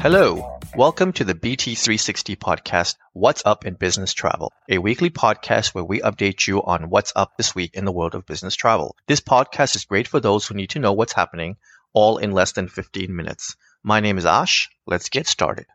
Hello, welcome to the BT360 podcast, What's Up in Business Travel, a weekly podcast where we update you on what's up this week in the world of business travel. This podcast is great for those who need to know what's happening, all in less than 15 minutes. My name is Ash. Let's get started.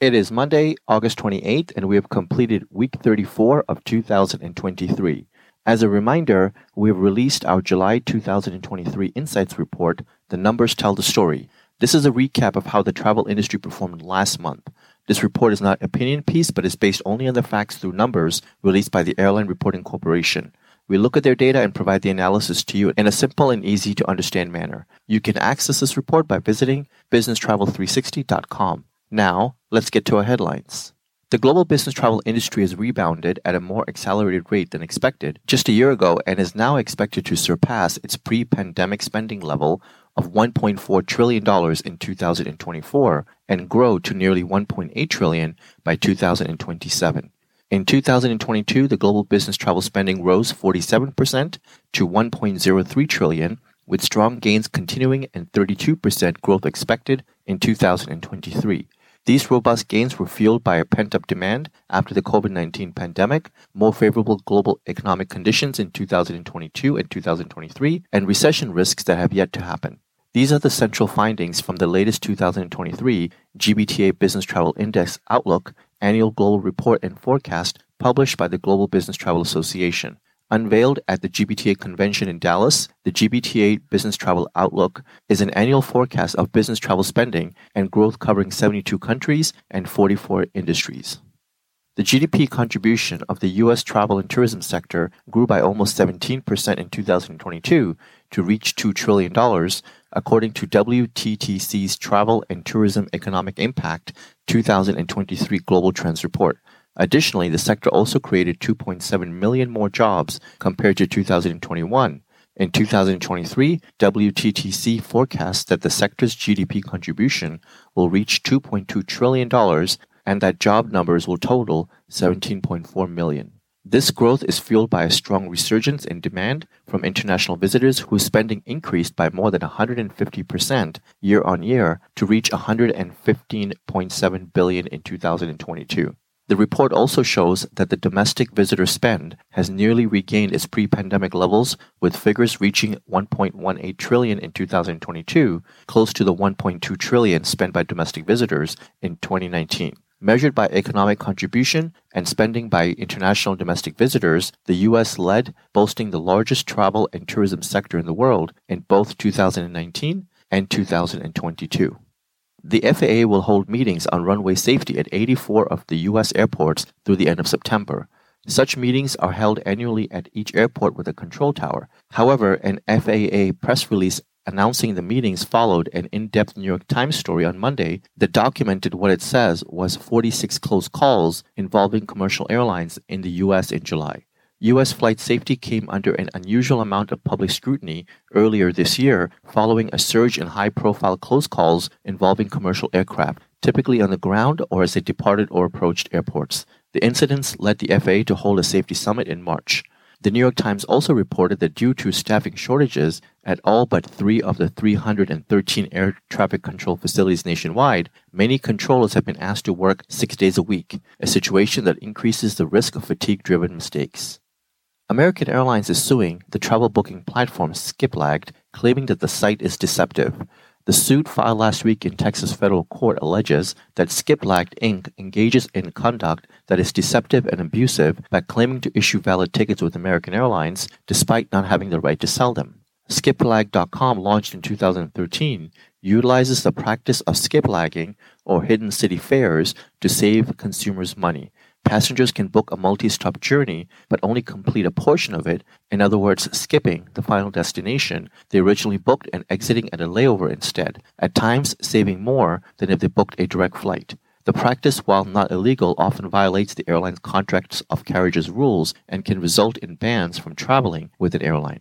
It is Monday, August 28th, and we have completed week 34 of 2023. As a reminder, we have released our July 2023 Insights Report, The Numbers Tell the Story. This is a recap of how the travel industry performed last month. This report is not opinion piece, but is based only on the facts through numbers released by the Airline Reporting Corporation. We look at their data and provide the analysis to you in a simple and easy to understand manner. You can access this report by visiting businesstravel360.com. Now, let's get to our headlines. The global business travel industry has rebounded at a more accelerated rate than expected just a year ago and is now expected to surpass its pre pandemic spending level of $1.4 trillion in 2024 and grow to nearly 1.8 trillion by 2027. In 2022, the global business travel spending rose 47% to 1.03 trillion, with strong gains continuing and 32% growth expected in 2023. These robust gains were fueled by a pent up demand after the COVID 19 pandemic, more favorable global economic conditions in 2022 and 2023, and recession risks that have yet to happen. These are the central findings from the latest 2023 GBTA Business Travel Index Outlook annual global report and forecast published by the Global Business Travel Association. Unveiled at the GBTA convention in Dallas, the GBTA Business Travel Outlook is an annual forecast of business travel spending and growth covering 72 countries and 44 industries. The GDP contribution of the U.S. travel and tourism sector grew by almost 17% in 2022 to reach $2 trillion, according to WTTC's Travel and Tourism Economic Impact 2023 Global Trends Report. Additionally, the sector also created 2.7 million more jobs compared to 2021. In 2023, WTTC forecasts that the sector's GDP contribution will reach $2.2 trillion and that job numbers will total 17.4 million. This growth is fueled by a strong resurgence in demand from international visitors whose spending increased by more than 150% year on year to reach 115.7 billion in 2022. The report also shows that the domestic visitor spend has nearly regained its pre-pandemic levels with figures reaching 1.18 trillion in 2022, close to the 1.2 trillion spent by domestic visitors in 2019. Measured by economic contribution and spending by international domestic visitors, the US led, boasting the largest travel and tourism sector in the world in both 2019 and 2022. The FAA will hold meetings on runway safety at 84 of the U.S. airports through the end of September. Such meetings are held annually at each airport with a control tower. However, an FAA press release announcing the meetings followed an in depth New York Times story on Monday that documented what it says was 46 close calls involving commercial airlines in the U.S. in July. U.S. flight safety came under an unusual amount of public scrutiny earlier this year following a surge in high profile close calls involving commercial aircraft, typically on the ground or as they departed or approached airports. The incidents led the FAA to hold a safety summit in March. The New York Times also reported that due to staffing shortages at all but three of the 313 air traffic control facilities nationwide, many controllers have been asked to work six days a week, a situation that increases the risk of fatigue driven mistakes. American Airlines is suing the travel booking platform Skiplagged, claiming that the site is deceptive. The suit filed last week in Texas federal court alleges that Skiplagged Inc. engages in conduct that is deceptive and abusive by claiming to issue valid tickets with American Airlines despite not having the right to sell them. Skiplagged.com, launched in 2013, utilizes the practice of skiplagging or hidden city fares to save consumers money. Passengers can book a multi stop journey, but only complete a portion of it, in other words, skipping the final destination they originally booked and exiting at a layover instead, at times saving more than if they booked a direct flight. The practice, while not illegal, often violates the airline's contracts of carriage's rules and can result in bans from traveling with an airline.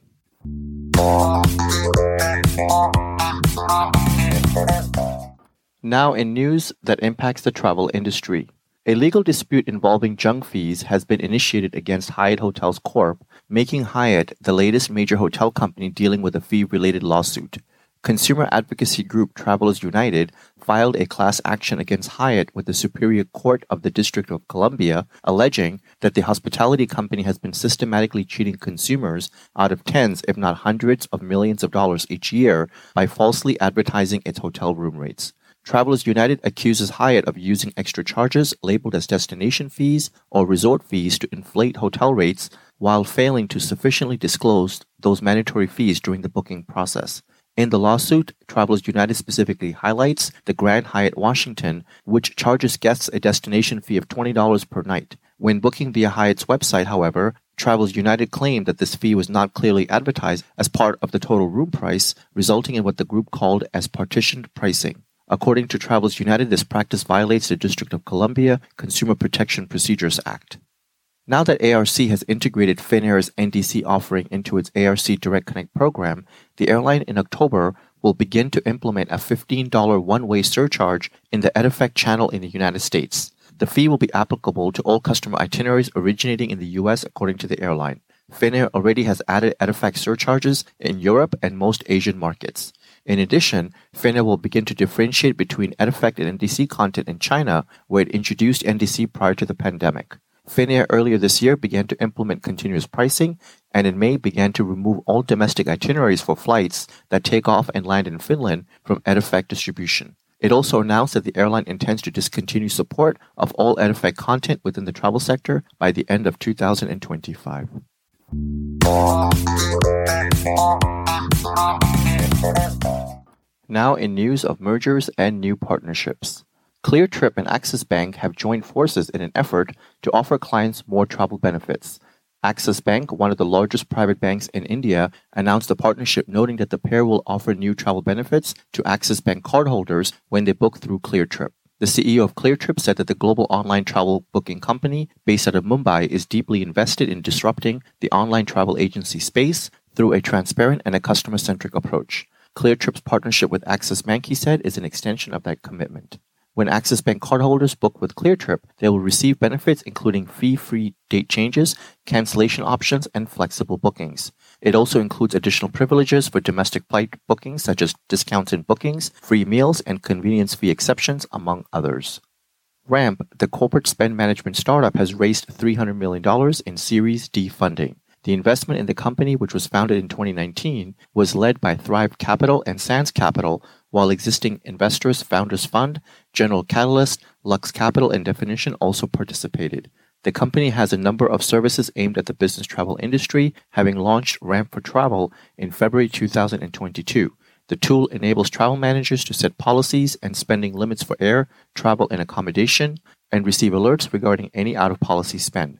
Now, in news that impacts the travel industry. A legal dispute involving junk fees has been initiated against Hyatt Hotels Corp, making Hyatt the latest major hotel company dealing with a fee related lawsuit. Consumer advocacy group Travelers United filed a class action against Hyatt with the Superior Court of the District of Columbia, alleging that the hospitality company has been systematically cheating consumers out of tens, if not hundreds, of millions of dollars each year by falsely advertising its hotel room rates. Travelers United accuses Hyatt of using extra charges labeled as destination fees or resort fees to inflate hotel rates while failing to sufficiently disclose those mandatory fees during the booking process. In the lawsuit, Travelers United specifically highlights the Grand Hyatt Washington, which charges guests a destination fee of $20 per night. When booking via Hyatt's website, however, Travelers United claimed that this fee was not clearly advertised as part of the total room price, resulting in what the group called as partitioned pricing. According to Travelers United, this practice violates the District of Columbia Consumer Protection Procedures Act. Now that ARC has integrated Finnair's NDC offering into its ARC Direct Connect program, the airline in October will begin to implement a $15 one-way surcharge in the EDIFACT channel in the United States. The fee will be applicable to all customer itineraries originating in the US according to the airline. Finnair already has added EDIFACT surcharges in Europe and most Asian markets. In addition, Finnair will begin to differentiate between EDIFACT and NDC content in China, where it introduced NDC prior to the pandemic. Finnair earlier this year began to implement continuous pricing, and in May began to remove all domestic itineraries for flights that take off and land in Finland from EDIFACT distribution. It also announced that the airline intends to discontinue support of all EDIFACT content within the travel sector by the end of 2025. Now, in news of mergers and new partnerships. Cleartrip and Axis Bank have joined forces in an effort to offer clients more travel benefits. Axis Bank, one of the largest private banks in India, announced a partnership noting that the pair will offer new travel benefits to Axis Bank cardholders when they book through Cleartrip. The CEO of Cleartrip said that the global online travel booking company based out of Mumbai is deeply invested in disrupting the online travel agency space through a transparent and a customer centric approach. Cleartrip's partnership with Axis Bank, he said, is an extension of that commitment. When Axis Bank cardholders book with Cleartrip, they will receive benefits including fee-free date changes, cancellation options, and flexible bookings. It also includes additional privileges for domestic flight bookings such as discounts in bookings, free meals, and convenience fee exceptions, among others. Ramp, the corporate spend management startup, has raised $300 million in Series D funding. The investment in the company, which was founded in 2019, was led by Thrive Capital and Sands Capital, while existing investors Founders Fund, General Catalyst, Lux Capital, and Definition also participated. The company has a number of services aimed at the business travel industry, having launched Ramp for Travel in February 2022. The tool enables travel managers to set policies and spending limits for air, travel, and accommodation, and receive alerts regarding any out of policy spend.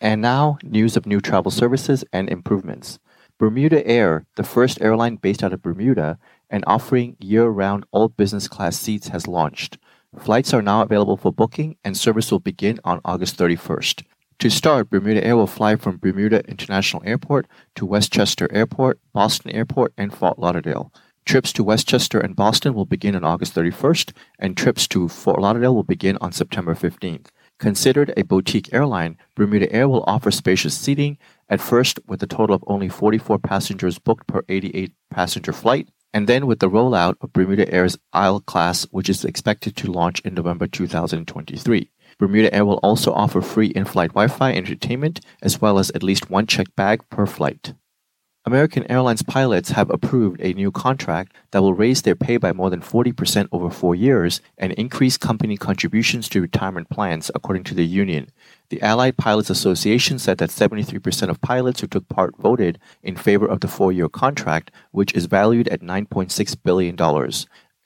And now, news of new travel services and improvements. BermudAir, the first airline based out of Bermuda and offering year round all business class seats, has launched. Flights are now available for booking, and service will begin on August 31st. To start, BermudAir will fly from Bermuda International Airport to Westchester Airport, Boston Airport, and Fort Lauderdale. Trips to Westchester and Boston will begin on August 31st, and trips to Fort Lauderdale will begin on September 15th. Considered a boutique airline, BermudAir will offer spacious seating, at first with a total of only 44 passengers booked per 88 passenger flight, and then with the rollout of BermudAir's Isle class, which is expected to launch in November 2023. BermudAir will also offer free in flight Wi Fi entertainment as well as at least one checked bag per flight. American Airlines pilots have approved a new contract that will raise their pay by more than 40% over four years and increase company contributions to retirement plans, according to the union. The Allied Pilots Association said that 73% of pilots who took part voted in favor of the four year contract, which is valued at $9.6 billion.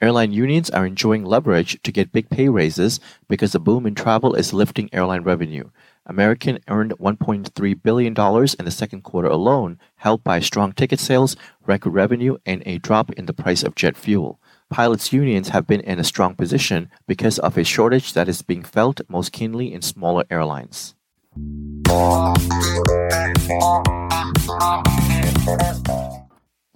Airline unions are enjoying leverage to get big pay raises because the boom in travel is lifting airline revenue. American earned $1.3 billion in the second quarter alone, helped by strong ticket sales, record revenue, and a drop in the price of jet fuel. Pilots' unions have been in a strong position because of a shortage that is being felt most keenly in smaller airlines.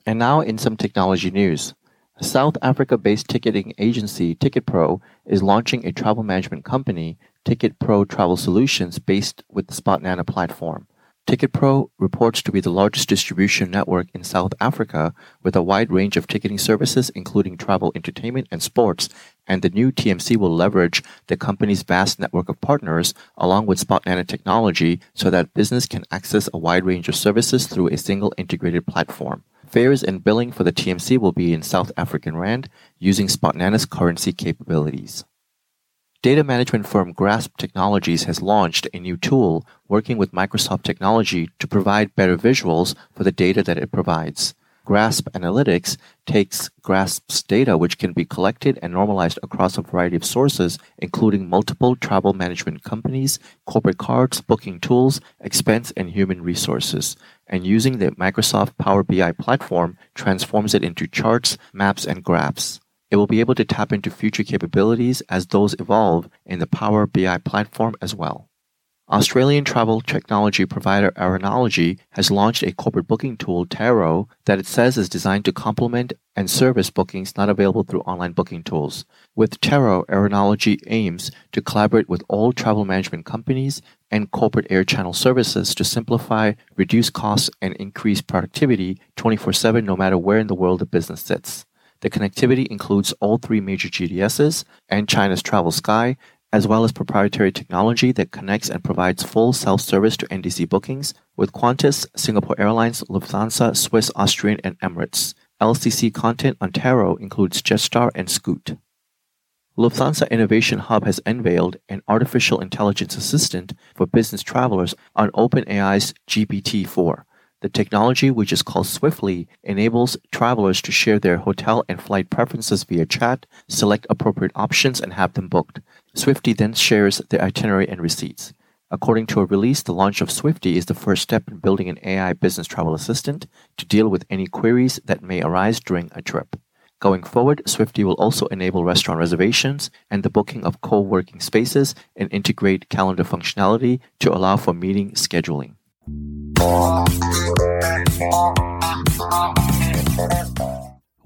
And now, in some technology news. South Africa based ticketing agency TicketPro is launching a travel management company, TicketPro Travel Solutions, based with the Spotnana platform. TicketPro reports to be the largest distribution network in South Africa with a wide range of ticketing services, including travel, entertainment, and sports. And the new TMC will leverage the company's vast network of partners along with Spotnana technology so that business can access a wide range of services through a single integrated platform. Fares and billing for the TMC will be in South African Rand using Spotnana's currency capabilities. Data management firm Grasp Technologies has launched a new tool working with Microsoft technology to provide better visuals for the data that it provides. Grasp Analytics takes Grasp's data, which can be collected and normalized across a variety of sources, including multiple travel management companies, corporate cards, booking tools, expense, and human resources and using the Microsoft Power BI platform transforms it into charts, maps, and graphs. It will be able to tap into future capabilities as those evolve in the Power BI platform as well. Australian travel technology provider Aeronology has launched a corporate booking tool, Taro, that it says is designed to complement and service bookings not available through online booking tools. With Taro, Aeronology aims to collaborate with all travel management companies and corporate air channel services to simplify, reduce costs, and increase productivity 24 7 no matter where in the world the business sits. The connectivity includes all three major GDSs and China's TravelSky, as well as proprietary technology that connects and provides full self-service to NDC bookings with Qantas, Singapore Airlines, Lufthansa, Swiss, Austrian, and Emirates. LCC content on Taro includes Jetstar and Scoot. Lufthansa Innovation Hub has unveiled an artificial intelligence assistant for business travelers on OpenAI's GPT-4. The technology, which is called Swifty, enables travelers to share their hotel and flight preferences via chat, select appropriate options, and have them booked. Swifty then shares the itinerary and receipts. According to a release, the launch of Swifty is the first step in building an AI business travel assistant to deal with any queries that may arise during a trip. Going forward, Swifty will also enable restaurant reservations and the booking of co working spaces and integrate calendar functionality to allow for meeting scheduling.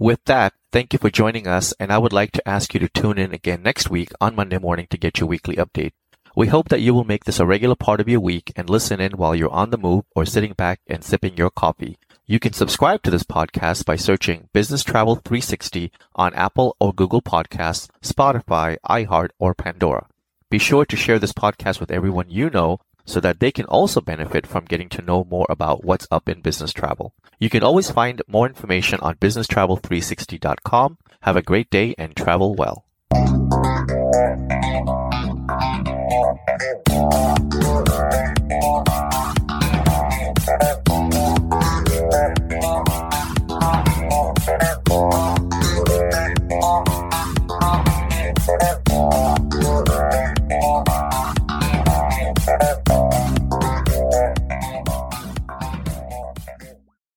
With that, thank you for joining us, and I would like to ask you to tune in again next week on Monday morning to get your weekly update. We hope that you will make this a regular part of your week and listen in while you're on the move or sitting back and sipping your coffee. You can subscribe to this podcast by searching Business Travel 360 on Apple or Google Podcasts, Spotify, iHeart, or Pandora. Be sure to share this podcast with everyone you know so that they can also benefit from getting to know more about what's up in business travel. You can always find more information on businesstravel360.com. Have a great day and travel well.